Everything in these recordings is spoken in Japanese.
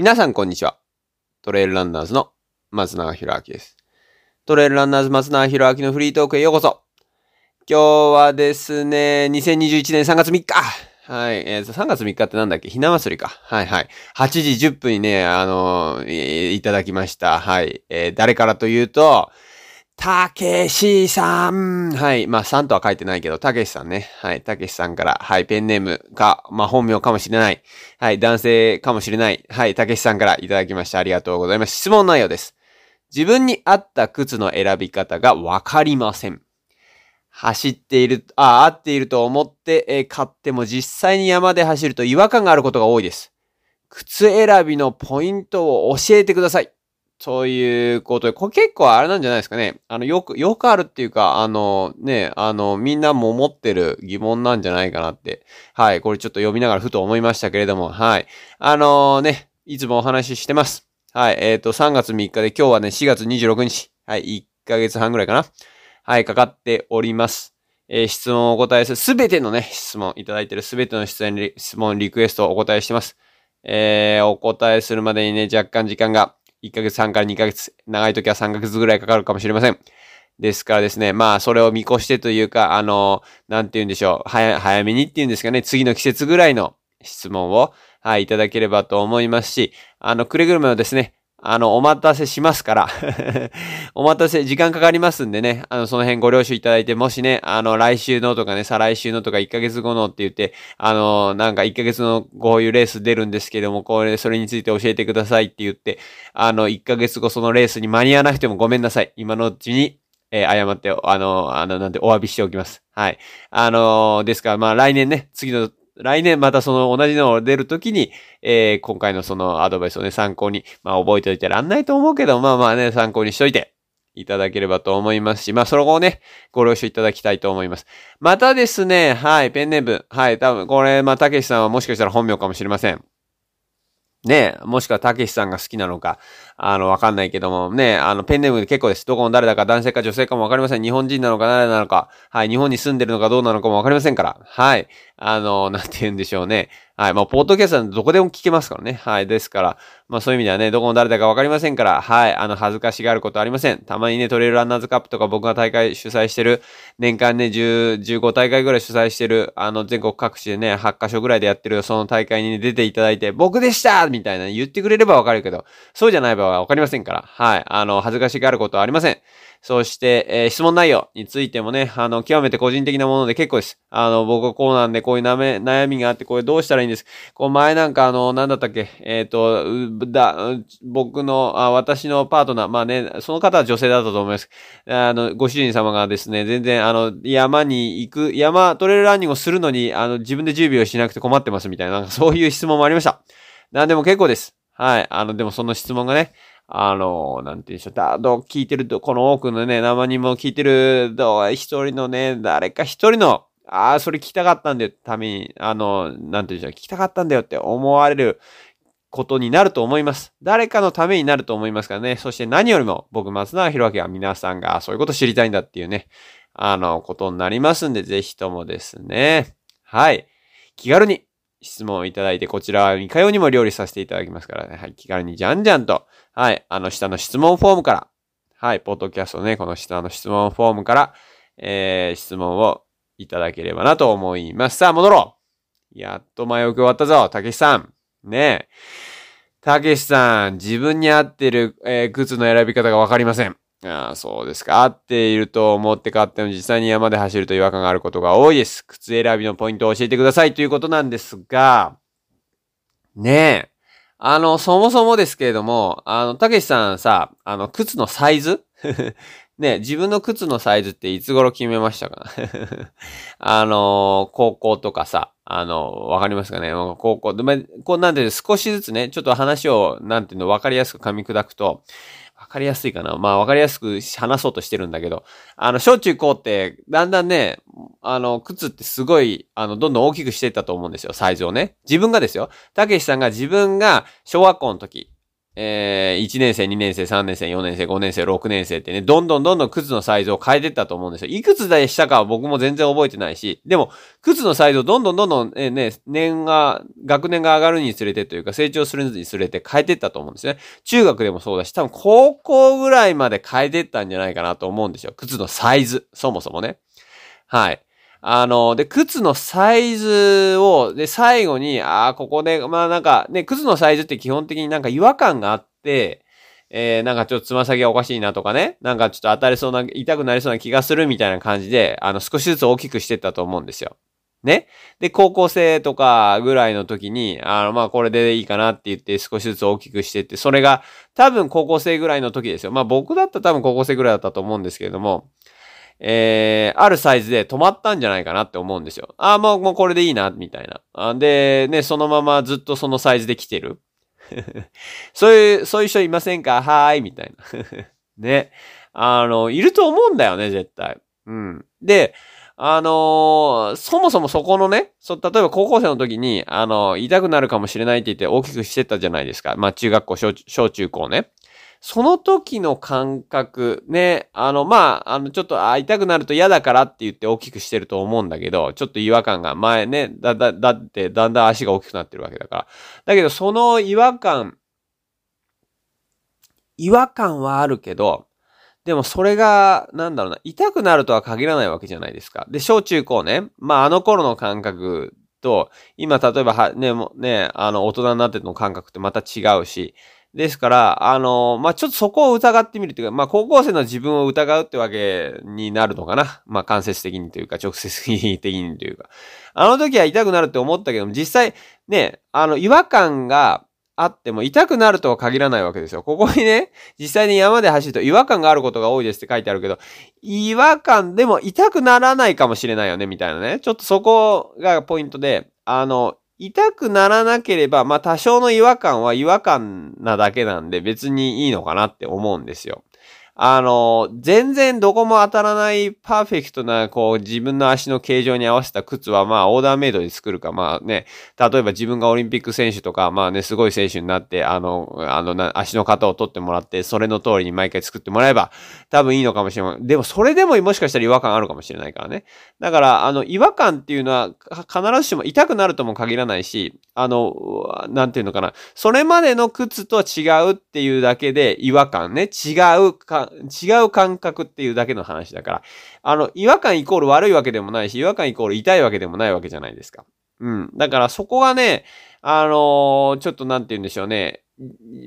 皆さんこんにちは。トレイルランナーズの松永博明です。トレイルランナーズ松永博明のフリートークへようこそ。今日はですね、2021年3月3日。はい。えー、3月3日ってなんだっけ？ひな祭りか。はいはい。8時10分にね、あのー、いただきました。はい。えー、誰からというと、たけしさん。はい。まあ、さんとは書いてないけど、たけしさんね。はい。たけしさんから、はい。ペンネームか、まあ、本名かもしれない。はい。男性かもしれない。はい。たけしさんからいただきました。ありがとうございます。質問内容です。自分に合った靴の選び方がわかりません。走っている、あ、合っていると思って、え、買っても実際に山で走ると違和感があることが多いです。靴選びのポイントを教えてください。そういうことで、これ結構あれなんじゃないですかね。あの、よく、よくあるっていうか、あの、ね、あの、みんなも持ってる疑問なんじゃないかなって。はい、これちょっと読みながらふと思いましたけれども、はい。あのね、いつもお話ししてます。はい、えっ、ー、と、3月3日で今日はね、4月26日。はい、1ヶ月半ぐらいかな。はい、かかっております。えー、質問をお答えする、すべてのね、質問、いただいてるすべての質問、リクエストをお答えしてます。えー、お答えするまでにね、若干時間が1ヶ月半から2ヶ月、長い時は3ヶ月ぐらいかかるかもしれません。ですからですね、まあ、それを見越してというか、あの、なんて言うんでしょう、早、早めにっていうんですかね、次の季節ぐらいの質問を、はい、いただければと思いますし、あの、くれぐれもですね、あの、お待たせしますから お待たせ、時間かかりますんでね、あの、その辺ご了承いただいて、もしね、あの、来週のとかね、再来週のとか1ヶ月後のって言って、あの、なんか1ヶ月のこういうレース出るんですけども、これ、それについて教えてくださいって言って、あの、1ヶ月後そのレースに間に合わなくてもごめんなさい。今のうちに、えー、謝って、あの、あの、なんでお詫びしておきます。はい。あのー、ですから、まあ来年ね、次の来年またその同じのを出るときに、えー、今回のそのアドバイスをね、参考に、まあ覚えておいてらんないと思うけど、まあまあね、参考にしといて、いただければと思いますし、まあ、その後ね、ご了承いただきたいと思います。またですね、はい、ペンネーム、はい、多分、これ、まあ、たけしさんはもしかしたら本名かもしれません。ねもしくはたけしさんが好きなのか、あの、わかんないけども、ねあの、ペンネームで結構です。どこの誰だか男性か女性かもわかりません。日本人なのか誰なのか、はい、日本に住んでるのかどうなのかもわかりませんから、はい。あの、なんて言うんでしょうね。はい。まあ、ポッドキャストなんでどこでも聞けますからね。はい。ですから、まあそういう意味ではね、どこの誰だかわかりませんから、はい。あの、恥ずかしがることありません。たまにね、トレイルランナーズカップとか僕が大会主催してる、年間ね、10、15大会ぐらい主催してる、あの、全国各地でね、8カ所ぐらいでやってる、その大会に、ね、出ていただいて、僕でしたみたいな言ってくれればわかるけど、そうじゃない場合はわかりませんから、はい。あの、恥ずかしがることはありません。そして、えー、質問内容についてもね、あの、極めて個人的なもので結構です。あの、僕はこうなんで、こういう悩みがあって、これどうしたらいいんです。こう、前なんかあの、なんだったっけ、えっ、ー、と、だ、僕のあ、私のパートナー、まあね、その方は女性だったと思います。あの、ご主人様がですね、全然、あの、山に行く、山、トレイルランニングをするのに、あの、自分で準備をしなくて困ってますみたいな、なんかそういう質問もありました。なんでも結構です。はい。あの、でもその質問がね、あの、なんて言うんでしょう、だ、ど聞いてると、この多くのね、生にも聞いてる、どう、一人のね、誰か一人の、ああ、それ聞きたかったんだよ、ために、あの、なんて言うんでしょう、聞きたかったんだよって思われることになると思います。誰かのためになると思いますからね。そして何よりも、僕、松永弘明は皆さんがそういうこと知りたいんだっていうね、あの、ことになりますんで、ぜひともですね。はい。気軽に質問をいただいて、こちらはかようにも料理させていただきますからね。はい。気軽にじゃんじゃんと、はい。あの、下の質問フォームから、はい。ポッドキャストね、この下の質問フォームから、えー、質問をいただければなと思います。さあ、戻ろうやっと前置き終わったぞ、たけしさん。ねえ。たけしさん、自分に合ってる、えー、靴の選び方がわかりません。ああ、そうですか。合っていると思って買っても実際に山で走ると違和感があることが多いです。靴選びのポイントを教えてくださいということなんですが、ねえ。あの、そもそもですけれども、あの、たけしさんさ、あの、靴のサイズね自分の靴のサイズっていつ頃決めましたか。あの、高校とか。さ、あの、わか。りますか。ね高校で、まこうなんて少しずつね、ちょっと話を、なんていうの、わか。りやすく噛み砕くと、かりやすいかな。まあ、わかりやすく話そうとしてるんだけど、あの、小中高って、だんだんね、あの、靴ってすごい、あの、どんどん大きくしていったと思うんですよ、サイズをね。自分がですよ。たけしさんが自分が小学校の時、えー、1年生、2年生、3年生、4年生、5年生、6年生ってね、どんどんどんどん靴のサイズを変えてったと思うんですよ。いくつでしたかは僕も全然覚えてないし、でも、靴のサイズをどんどんどんどん、えー、ね、年が、学年が上がるにつれてというか、成長するにつれて変えてったと思うんですね。中学でもそうだし、多分高校ぐらいまで変えてったんじゃないかなと思うんですよ。靴のサイズ、そもそもね。はい。あの、で、靴のサイズを、で、最後に、ああ、ここで、まあなんか、ね、靴のサイズって基本的になんか違和感があって、えー、なんかちょっとつま先がおかしいなとかね、なんかちょっと当たりそうな、痛くなりそうな気がするみたいな感じで、あの、少しずつ大きくしてったと思うんですよ。ね？で、高校生とかぐらいの時に、あの、まあ、これでいいかなって言って少しずつ大きくしてって、それが多分高校生ぐらいの時ですよ。まあ、僕だったら多分高校生ぐらいだったと思うんですけれども、えー、あるサイズで止まったんじゃないかなって思うんですよ。ああ、もう、もうこれでいいな、みたいな。で、ね、そのままずっとそのサイズで来てる。そういう、そういう人いませんか？はーい、みたいな。ね。あの、いると思うんだよね、絶対。うん。で、あのー、そもそもそこのね、そ、例えば高校生の時に、あの、痛くなるかもしれないって言って大きくしてたじゃないですか。まあ、中学校、小小中高ね。その時の感覚、ね、あの、まあ、あの、ちょっと、あ、痛くなると嫌だからって言って大きくしてると思うんだけど、ちょっと違和感が前ね、だ、だ、だって、だんだん足が大きくなってるわけだから。だけど、その違和感、違和感はあるけど、でもそれが、なんだろうな、痛くなるとは限らないわけじゃないですか。で、小中高ね、まああの頃の感覚と、今例えばは、ね、ね、あの、大人になっての感覚ってまた違うし、ですから、あの、まあ、ちょっとそこを疑ってみるというか、まあ、高校生の自分を疑うってわけになるのかな。まあ、間接的にというか、直接的にというか。あの時は痛くなるって思ったけども、実際、ね、あの、違和感があっても痛くなるとは限らないわけですよ。ここにね、実際に山で走ると違和感があることが多いですって書いてあるけど、違和感でも痛くならないかもしれないよね、みたいなね。ちょっとそこがポイントで、あの、痛くならなければ、まあ多少の違和感は違和感なだけなんで別にいいのかなって思うんですよ。あの、全然どこも当たらないパーフェクトな、こう、自分の足の形状に合わせた靴は、まあ、オーダーメイドで作るか、まあね、例えば自分がオリンピック選手とか、まあね、すごい選手になって、あの、あの、足の型を取ってもらって、それの通りに毎回作ってもらえば、多分いいのかもしれない。でも、それでももしかしたら違和感あるかもしれないからね。だから、あの、違和感っていうのは、必ずしも痛くなるとも限らないし、あの、なんていうのかな。それまでの靴と違うっていうだけで違和感ね。違うか、違う感覚っていうだけの話だから。あの、違和感イコール悪いわけでもないし、違和感イコール痛いわけでもないわけじゃないですか。うん。だからそこがね、あのー、ちょっとなんて言うんでしょうね。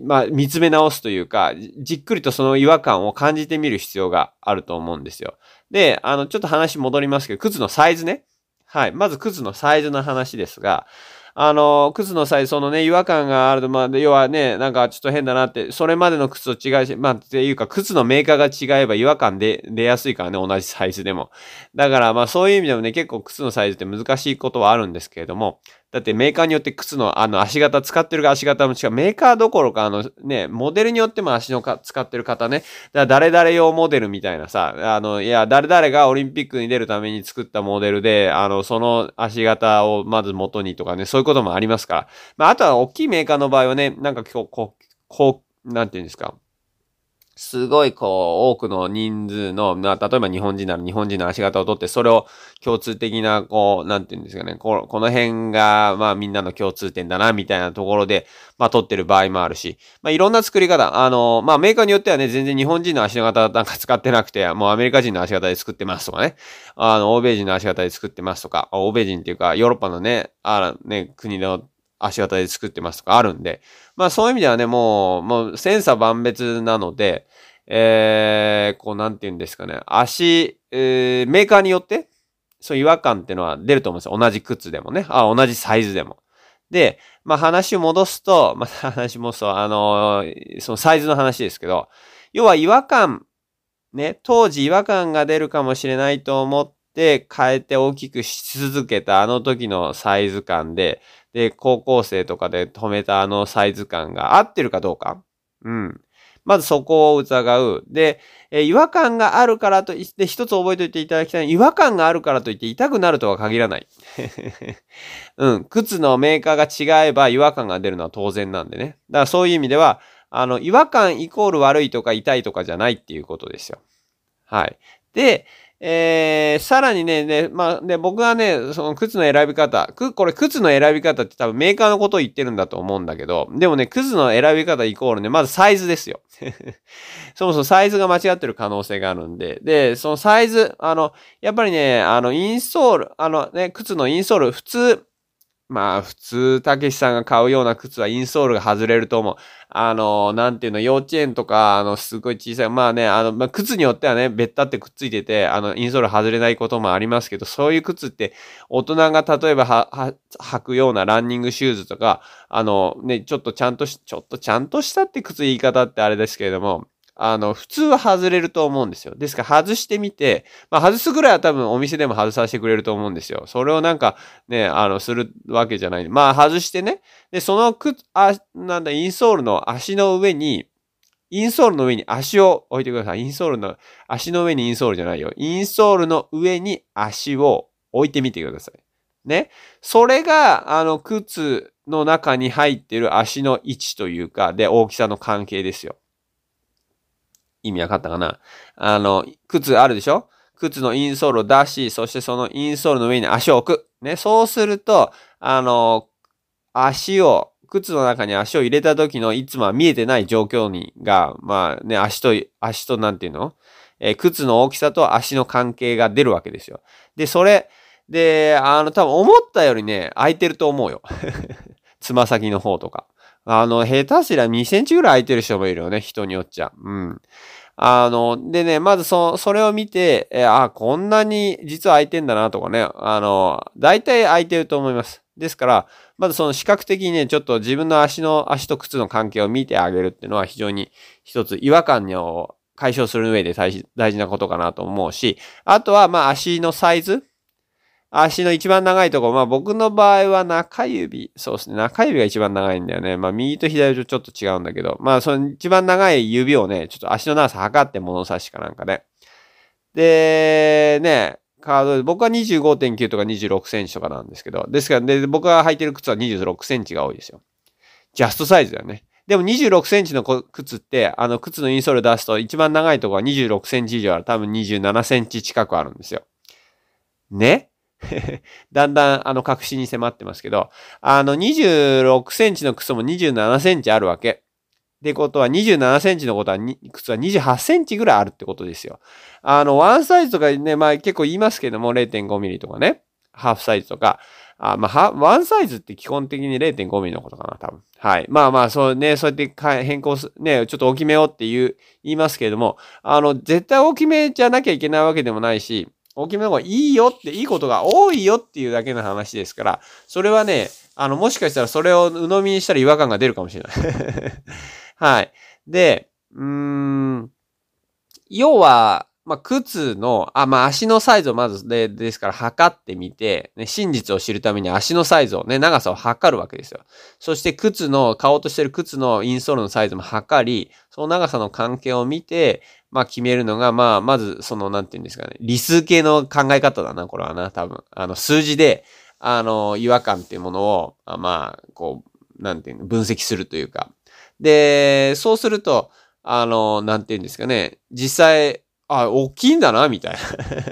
まあ、見つめ直すというか、じっくりとその違和感を感じてみる必要があると思うんですよ。で、あの、ちょっと話戻りますけど、靴のサイズね。はい。まず靴のサイズの話ですが、あの、靴のサイズ、そのね、違和感があると、まあ、要はね、なんかちょっと変だなって、それまでの靴と違いし、まあ、っていうか、靴のメーカーが違えば違和感で出やすいからね、同じサイズでも。だから、まあ、そういう意味でもね、結構靴のサイズって難しいことはあるんですけれども、だってメーカーによって靴のあの足型、使ってるか足型も違う。メーカーどころかあのね、モデルによっても足のか使ってる方ね。だから誰々用モデルみたいなさ、あの、いや、誰々がオリンピックに出るために作ったモデルで、あの、その足型をまず元にとかね、そういうこともありますから。まあ、あとは大きいメーカーの場合はね、なんかこう、こう、こう、なんていうんですか。すごいこう、多くの人数の、まあ、例えば日本人なら日本人の足型をとって、それを共通的な、こう、なんていうんですかね、ここの辺が、まあみんなの共通点だな、みたいなところで、まあ取ってる場合もあるし、まあいろんな作り方、あの、まあメーカーによってはね、全然日本人の足型なんか使ってなくて、もうアメリカ人の足型で作ってますとかね、あの、欧米人の足型で作ってますとか、欧米人っていうか、ヨーロッパのね、あらね、国の足型で作ってますとかあるんで、まあそういう意味ではね、もう、もう千差万別なので、えー、こうなんて言うんですかね、足、えー、メーカーによって、そう違和感っていうのは出ると思うんですよ。同じ靴でもね。あ、同じサイズでも。で、まあ話を戻すと、また 話もそう、あのー、そのサイズの話ですけど、要は違和感、ね、当時違和感が出るかもしれないと思って変えて大きくし続けたあの時のサイズ感で、で、高校生とかで止めたあのサイズ感が合ってるかどうか。うん。まずそこを疑う。で、え違和感があるからといって、一つ覚えておいていただきたい。違和感があるからといって痛くなるとは限らない。うん。靴のメーカーが違えば違和感が出るのは当然なんでね。だからそういう意味では、あの、違和感イコール悪いとか痛いとかじゃないっていうことですよ。はい。で、えー、さらにね、ね、まあ、ね、僕はね、その靴の選び方、く、これ靴の選び方って多分メーカーのことを言ってるんだと思うんだけど、でもね、靴の選び方イコールね、まずサイズですよ。そもそもサイズが間違ってる可能性があるんで、で、そのサイズ、あの、やっぱりね、あの、インストール、あのね、靴のインストール、普通、まあ、普通、たけしさんが買うような靴はインソールが外れると思う。あの、なんていうの、幼稚園とか、あの、すごい小さい、まあね、あの、まあ、靴によってはね、べったってくっついてて、あの、インソール外れないこともありますけど、そういう靴って、大人が例えばは、は、履くようなランニングシューズとか、あの、ね、ちょっとちゃんとし、ちょっとちゃんとしたって靴言い方ってあれですけれども、あの、普通は外れると思うんですよ。ですから外してみて、まあ外すぐらいは多分お店でも外させてくれると思うんですよ。それをなんかね、あの、するわけじゃない。まあ外してね。で、その靴、あ、なんだ、インソールの足の上に、インソールの上に足を置いてください。インソールの、足の上にインソールじゃないよ。インソールの上に足を置いてみてください。ね。それが、あの、靴の中に入ってる足の位置というか、で、大きさの関係ですよ。意味わかったかな？あの、靴あるでしょ？靴のインソールを出し、そしてそのインソールの上に足を置く。ね、そうすると、あの、足を、靴の中に足を入れた時のいつもは見えてない状況にが、まあね、足と、足となんていうの？え、靴の大きさと足の関係が出るわけですよ。で、それ、で、あの、多分思ったよりね、空いてると思うよ。つま先の方とか。あの、下手すりゃ2センチぐらい空いてる人もいるよね、人によっちゃ。うん。あの、でね、まずそ、それを見て、えあ、こんなに実は空いてんだなとかね、あの、大体空いてると思います。ですから、まずその視覚的にね、ちょっと自分の足の、足と靴の関係を見てあげるっていうのは非常に一つ違和感を解消する上で大事なことかなと思うし、あとはまあ足のサイズ足の一番長いところ、まあ僕の場合は中指、そうですね、中指が一番長いんだよね。まあ右と左とちょっと違うんだけど、まあその一番長い指をね、ちょっと足の長さ測って物差しかなんかで。で、ね、カードで、僕は25.9とか26センチとかなんですけど、ですから、で、僕が履いてる靴は26センチが多いですよ。ジャストサイズだよね。でも26センチの靴って、あの靴のインソール出すと一番長いところは26センチ以上ある。多分27センチ近くあるんですよ。ね？だんだん、あの、確信に迫ってますけど、あの、26センチの靴も27センチあるわけ。ってことは、27センチのことは、靴は28センチぐらいあるってことですよ。あの、ワンサイズとかね、まあ結構言いますけども、0.5ミリとかね、ハーフサイズとか、あまあ、ワンサイズって基本的に0.5ミリのことかな、多分。はい。まあまあ、そうね、そうやって変更す、ね、ちょっと大きめよって言う、言いますけれども、あの、絶対大きめじゃなきゃいけないわけでもないし、大きめの方がいいよって、いいことが多いよっていうだけの話ですから、それはね、あの、もしかしたらそれを鵜呑みにしたら違和感が出るかもしれない。はい。で、うーん、要は、まあ、靴の、あ、まあ、足のサイズをまずで、ですから測ってみて、ね、真実を知るために足のサイズをね、長さを測るわけですよ。そして靴の、買おうとしてる靴のインソールのサイズも測り、その長さの関係を見て、まあ決めるのが、まあ、まず、その、なんて言うんですかね、理数系の考え方だな、これはな、多分。あの、数字で、あの、違和感っていうものを、あまあ、こう、なんていうの、分析するというか。で、そうすると、あの、なんて言うんですかね、実際、あ、大きいんだな、みたいな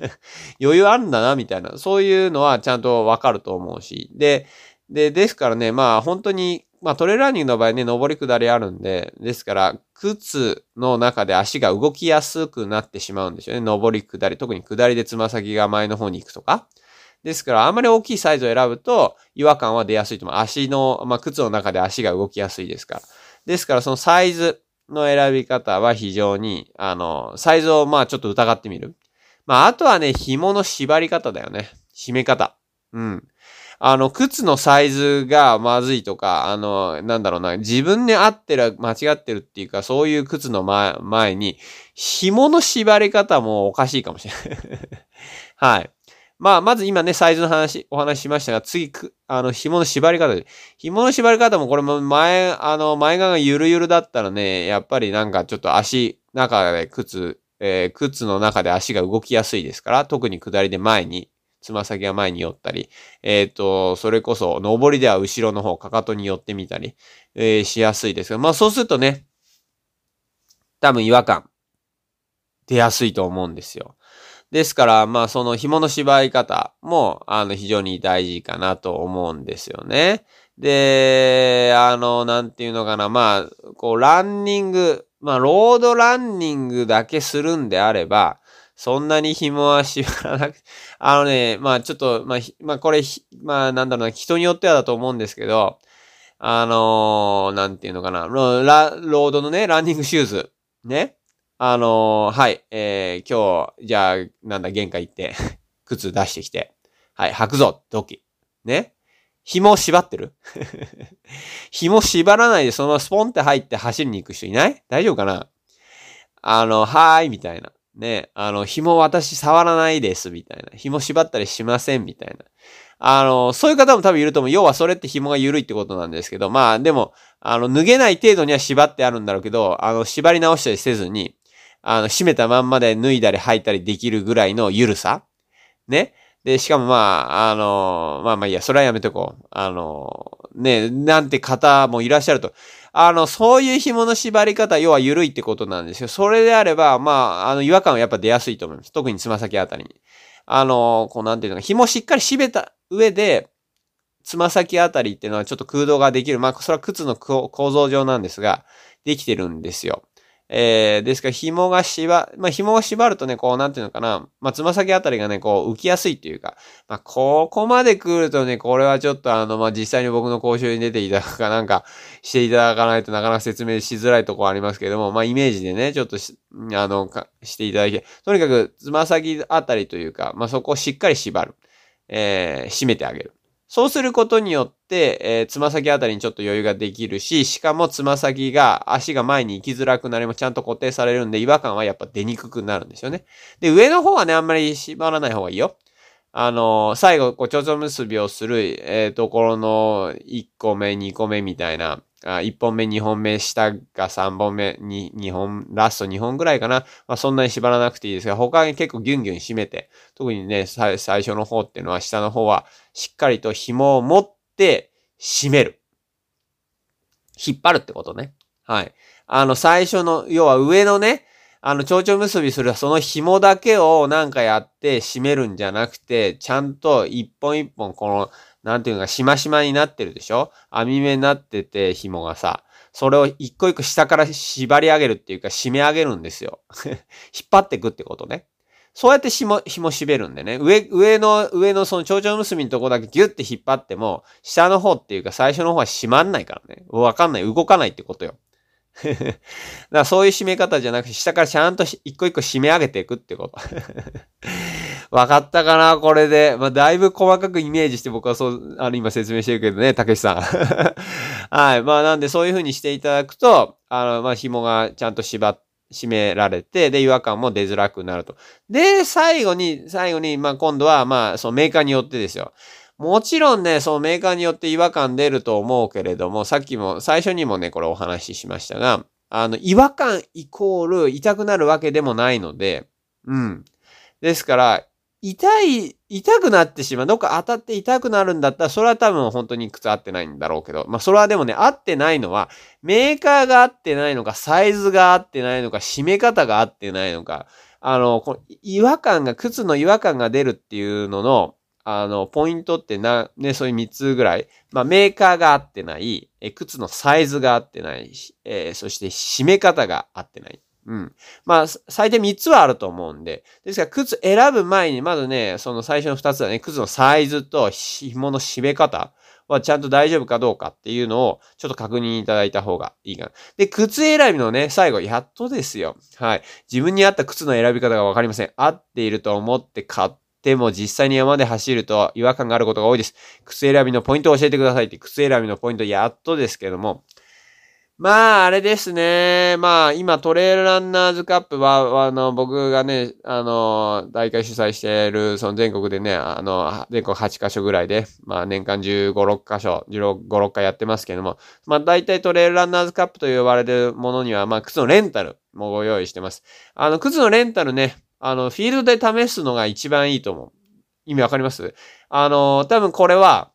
余裕あるんだな、みたいな。そういうのはちゃんとわかると思うし。で、で、ですからね、まあ本当にまあトレーラーニングの場合ね、上り下りあるんで、ですから、靴の中で足が動きやすくなってしまうんですよね。上り下り。特に下りでつま先が前の方に行くとか。ですから、あんまり大きいサイズを選ぶと、違和感は出やすいと思う。足の、まあ靴の中で足が動きやすいですから。ですから、そのサイズの選び方は非常に、あの、サイズをまあちょっと疑ってみる。まああとはね、紐の縛り方だよね。締め方。うん。あの、靴のサイズがまずいとか、あの、なんだろうな、自分に合ってる、間違ってるっていうか、そういう靴の前前に、紐の縛り方もおかしいかもしれない はい。まあ、まず今ね、サイズの話、お話ししましたが、次、あの、紐の縛り方で。紐の縛り方もこれも前、あの、前側がゆるゆるだったらね、やっぱりなんかちょっと足、中で靴、えー、靴の中で足が動きやすいですから、特に下りで前につま先が前に寄ったり、えっ、ー、と、それこそ、上りでは後ろの方、かかとに寄ってみたり、えー、しやすいですが、まあそうするとね、多分違和感出やすいと思うんですよ。ですから、まあその紐の縛り方も、あの非常に大事かなと思うんですよね。で、あの、なんていうのかな、まあ、こう、ランニング、まあ、ロードランニングだけするんであれば、そんなに紐は縛らなく、あのね、まあちょっと、まあ、まあこれ、まあなんだろうな、人によってはだと思うんですけど、あのー、なんていうのかな、ロロードのね、ランニングシューズ、ね。あのー、はい、えー、今日、じゃあ、なんだ、玄関行って、靴出してきて、はい、履くぞ、ドキ。ね？紐縛ってる？紐縛らないでそのままスポンって入って走りに行く人いない？大丈夫かな？あの、はーい、みたいな。ね、あの、紐私触らないです、みたいな。紐縛ったりしません、みたいな。あの、そういう方も多分いると思う。要はそれって紐が緩いってことなんですけど、まあでも、あの、脱げない程度には縛ってあるんだろうけど、あの、縛り直したりせずに、あの、締めたまんまで脱いだり履いたりできるぐらいの緩さね。で、しかもまあ、あの、まあまあいいや、それはやめとこう。あの、ね、なんて方もいらっしゃると。あの、そういう紐の縛り方、要は緩いってことなんですよ。それであれば、まあ、あの、違和感はやっぱ出やすいと思います。特につま先あたりに。あの、こうなんていうのか、紐しっかり締めた上で、つま先あたりっていうのはちょっと空洞ができる。まあ、それは靴の構造上なんですが、できてるんですよ。えー、ですから紐が縛、まあ紐が縛るとね、こう、なんていうのかな、まあつま先あたりがね、こう浮きやすいっていうか、まあここまで来るとね、これはちょっとあの、まあ実際に僕の講習に出ていただくかなんかしていただかないとなかなか説明しづらいとこありますけれども、まあイメージでね、ちょっとし、あの、かしていただい、とにかくつま先あたりというか、まあそこをしっかり縛る。えー、締めてあげる。そうすることによって、えー、つま先あたりにちょっと余裕ができるし、しかもつま先が、足が前に行きづらくなりもちゃんと固定されるんで、違和感はやっぱ出にくくなるんですよね。で、上の方はね、あんまり縛らない方がいいよ。あのー、最後、こう、蝶々結びをする、えー、ところの1個目、2個目みたいな、あ1本目、2本目、下が3本目、2, 2本、ラスト2本ぐらいかな。まあそんなに縛らなくていいですが、他に結構ギュンギュン締めて、特にね、最初の方っていうのは下の方はしっかりと紐を持って締める。引っ張るってことね。はい。あの、最初の、要は上のね、あの、蝶々結びするその紐だけをなんかやって締めるんじゃなくて、ちゃんと一本一本このなんていうか、しましまになってるでしょ？網目になってて、紐がさ。それを一個一個下から縛り上げるっていうか、締め上げるんですよ。引っ張っていくってことね。そうやって紐、紐締めるんでね。上、上の、上のその蝶々結びのとこだけギュッて引っ張っても、下の方っていうか最初の方は締まんないからね。わかんない。動かないってことよ。だからそういう締め方じゃなくて、下からちゃんと一個一個締め上げていくってこと。わかったかなこれで。まあ、だいぶ細かくイメージして僕はそう、あの、今説明してるけどね、たけしさん。はい。まあ、なんでそういう風にしていただくと、あの、まあ、紐がちゃんと縛、締められて、で、違和感も出づらくなると。で、最後に、最後に、まあ、今度は、まあ、そのメーカーによってですよ。もちろんね、そのメーカーによって違和感出ると思うけれども、さっきも、最初にもね、これお話ししましたが、あの、違和感イコール痛くなるわけでもないので、うん。ですから、痛い、痛くなってしまう。どっか当たって痛くなるんだったら、それは多分本当に靴合ってないんだろうけど。まあ、それはでもね、合ってないのは、メーカーが合ってないのか、サイズが合ってないのか、締め方が合ってないのか、あの、この違和感が、靴の違和感が出るっていうのの、あの、ポイントってな、ね、そういう3つぐらい。まあ、メーカーが合ってない、え、靴のサイズが合ってない、えー、そして締め方が合ってない。うん。まあ、最低3つはあると思うんで。ですから、靴選ぶ前に、まずね、その最初の2つはね、靴のサイズと紐の締め方はちゃんと大丈夫かどうかっていうのを、ちょっと確認いただいた方がいいかな。で、靴選びのね、最後、やっとですよ。はい。自分に合った靴の選び方がわかりません。合っていると思って買っでも実際に山で走ると違和感があることが多いです。靴選びのポイントを教えてくださいって、靴選びのポイントやっとですけども。まあ、あれですね。まあ、今トレイルランナーズカップは、あの、僕がね、あの、大会主催している、その全国でね、あの、全国8カ所ぐらいで、まあ、年間15、6カ所、15、6回やってますけども、まあ、大体トレイルランナーズカップと呼ばれるものには、まあ、靴のレンタルもご用意してます。あの、靴のレンタルね、あの、フィールドで試すのが一番いいと思う。意味わかります？あの、多分これは、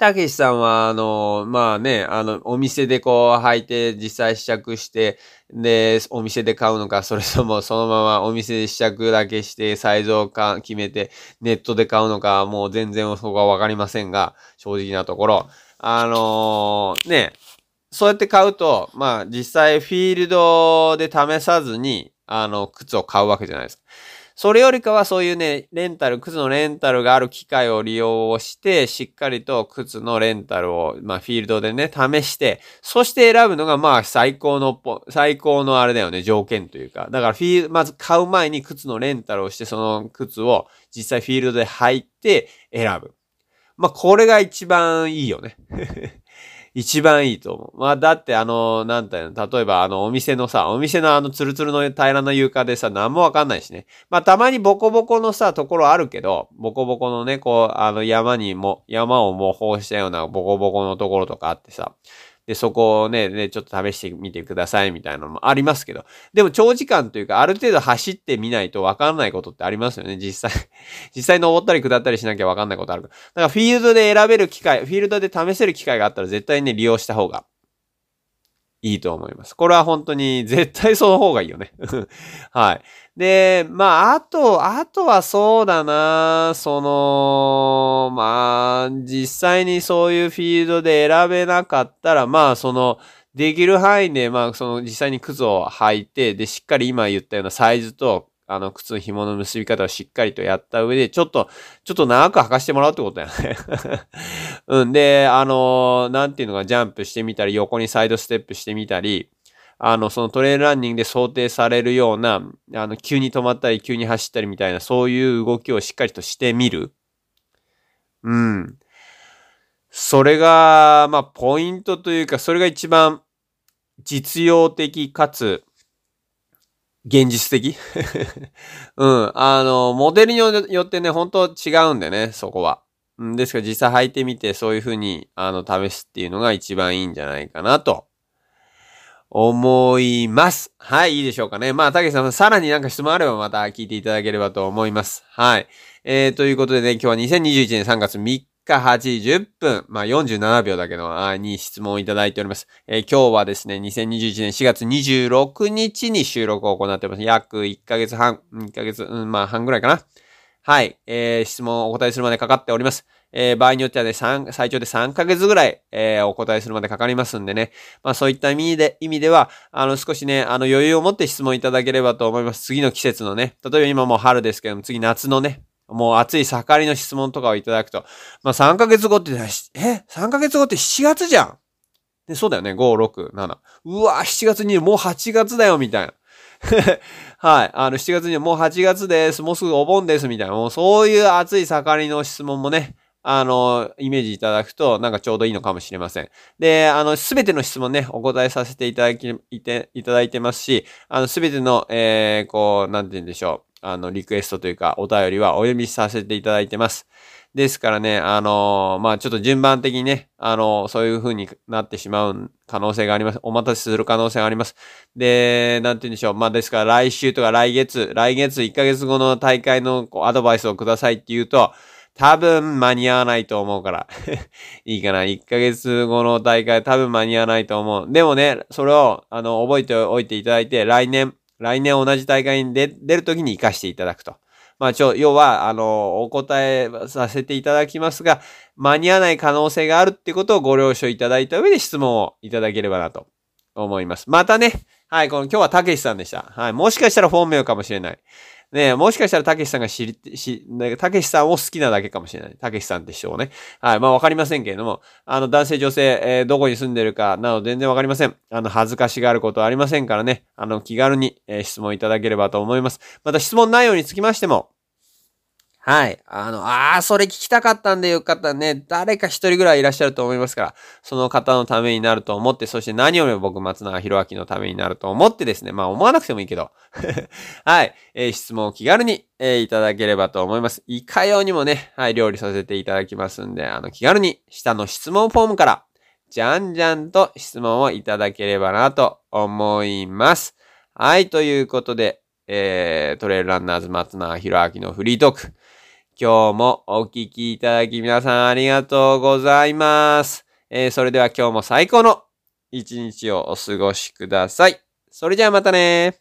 たけしさんは、あの、まあね、あの、お店でこう履いて実際試着して、で、お店で買うのか、それともそのままお店で試着だけしてサイズをか決めてネットで買うのか、もう全然そこはわかりませんが、正直なところ。あのー、ね、そうやって買うと、まあ実際フィールドで試さずに、あの、靴を買うわけじゃないですか。それよりかはそういうね、レンタル、靴のレンタルがある機会を利用して、しっかりと靴のレンタルを、まあ、フィールドでね、試して、そして選ぶのが、まあ、最高の、最高のあれだよね、条件というか。だから、フィール、まず買う前に靴のレンタルをして、その靴を実際フィールドで履いて選ぶ。まあ、これが一番いいよね。一番いいと思う。まあ、だってあの、なんていうの、例えばあの、お店のさ、お店のあの、ツルツルの平らな床でさ、なんもわかんないしね。まあ、たまにボコボコのさ、ところあるけど、ボコボコのね、こう、あの、山にも、山を模倣したようなボコボコのところとかあってさ、で、そこをね、ね、ちょっと試してみてくださいみたいなのもありますけど、でも長時間というか、ある程度走ってみないとわかんないことってありますよね、実際。実際登ったり下ったりしなきゃわかんないことあるから。だからフィールドで選べる機会、フィールドで試せる機会があったら絶対ね、利用した方がいいと思います。これは本当に 絶対その方がいいよね。はい。で、まあ、あと、あとはそうだな、その、まあ、実際にそういうフィールドで選べなかったら、まあ、その、できる範囲で、まあ、その実際に靴を履いて、で、しっかり今言ったようなサイズとあの、靴の紐の結び方をしっかりとやった上で、ちょっと、ちょっと長く履かしてもらうってことだよね うん。で、あのなんていうのか、ジャンプしてみたり、横にサイドステップしてみたり、あの、そのトレイルランニングで想定されるような、あの、急に止まったり、急に走ったりみたいな、そういう動きをしっかりとしてみる。うん。それが、まあ、ポイントというか、それが一番実用的かつ、現実的？うん。あの、モデルによってね、本当違うんでね、そこは。ん、ですから実際履いてみて、そういう風に、あの、試すっていうのが一番いいんじゃないかなと、思います。はい、いいでしょうかね。まあ、たけしさん、さらになんか質問あればまた聞いていただければと思います。はい。えー、ということでね、今日は2021年3月3日8時10分、まあ47秒だけど、に質問をいただいております。えー、今日はですね、2021年4月26日に収録を行っております。約1ヶ月半、1ヶ月、うん、まあ半ぐらいかな。はい、えー、質問をお答えするまでかかっております。えー、場合によってはね、3、最長で3ヶ月ぐらい、えー、お答えするまでかかりますんでね。まあそういった意味で、意味では、あの、少しね、あの、余裕を持って質問いただければと思います。次の季節のね、例えば今もう春ですけども、次夏のね、もう暑い盛りの質問とかをいただくと、まあ3ヶ月後って、え ?3 ヶ月後って7月じゃんでそうだよね。5、6、7。うわ、7月にもう8月だよ、みたいな。はい。あの、7月にはもう8月です。もうすぐお盆です、みたいな。もうそういう暑い盛りの質問もね、あの、イメージいただくと、なんかちょうどいいのかもしれません。で、あの、すべての質問ね、お答えさせていただき、いて、いただいてますし、あの、すべての、えー、こう、なんて言うんでしょう。あの、リクエストというか、お便りはお読みさせていただいてます。ですからね、あのー、まあ、ちょっと順番的にね、あのー、そういう風になってしまう可能性があります。お待たせする可能性があります。で、なんて言うんでしょう。まあ、ですから来週とか来月、来月1ヶ月後の大会のこうアドバイスをくださいって言うと、多分間に合わないと思うから。いいかな ?1 ヶ月後の大会多分間に合わないと思う。でもね、それを、あの、覚えておいていただいて、来年、来年同じ大会に出るときに活かしていただくと。まあ、ちょ、要は、あの、お答えさせていただきますが、間に合わない可能性があるってことをご了承いただいた上で質問をいただければなと思います。またね、はい、この今日はたけしさんでした。はい、もしかしたら本名かもしれない。ねもしかしたらたけしさんが知り、し、たけしさんを好きなだけかもしれない。たけしさんって人をね。はい。まあわかりませんけれども、あの男性女性、えー、どこに住んでるかなど全然わかりません。あの恥ずかしがることはありませんからね。あの気軽に、えー、質問いただければと思います。また質問内容につきましても、はい。あの、ああ、それ聞きたかったんでよかったね。誰か一人ぐらいいらっしゃると思いますから、その方のためになると思って、そして何よりも僕、松永博明のためになると思ってですね。まあ、思わなくてもいいけど。はい。えー、質問を気軽に、えー、いただければと思います。いかようにもね、はい、料理させていただきますんで、あの、気軽に下の質問フォームから、じゃんじゃんと質問をいただければなと思います。はい、ということで、えー、トレイルランナーズ松永博明のフリートーク。今日もお聴きいただき皆さんありがとうございます。えーそれでは今日も最高の一日をお過ごしください。それじゃあまたね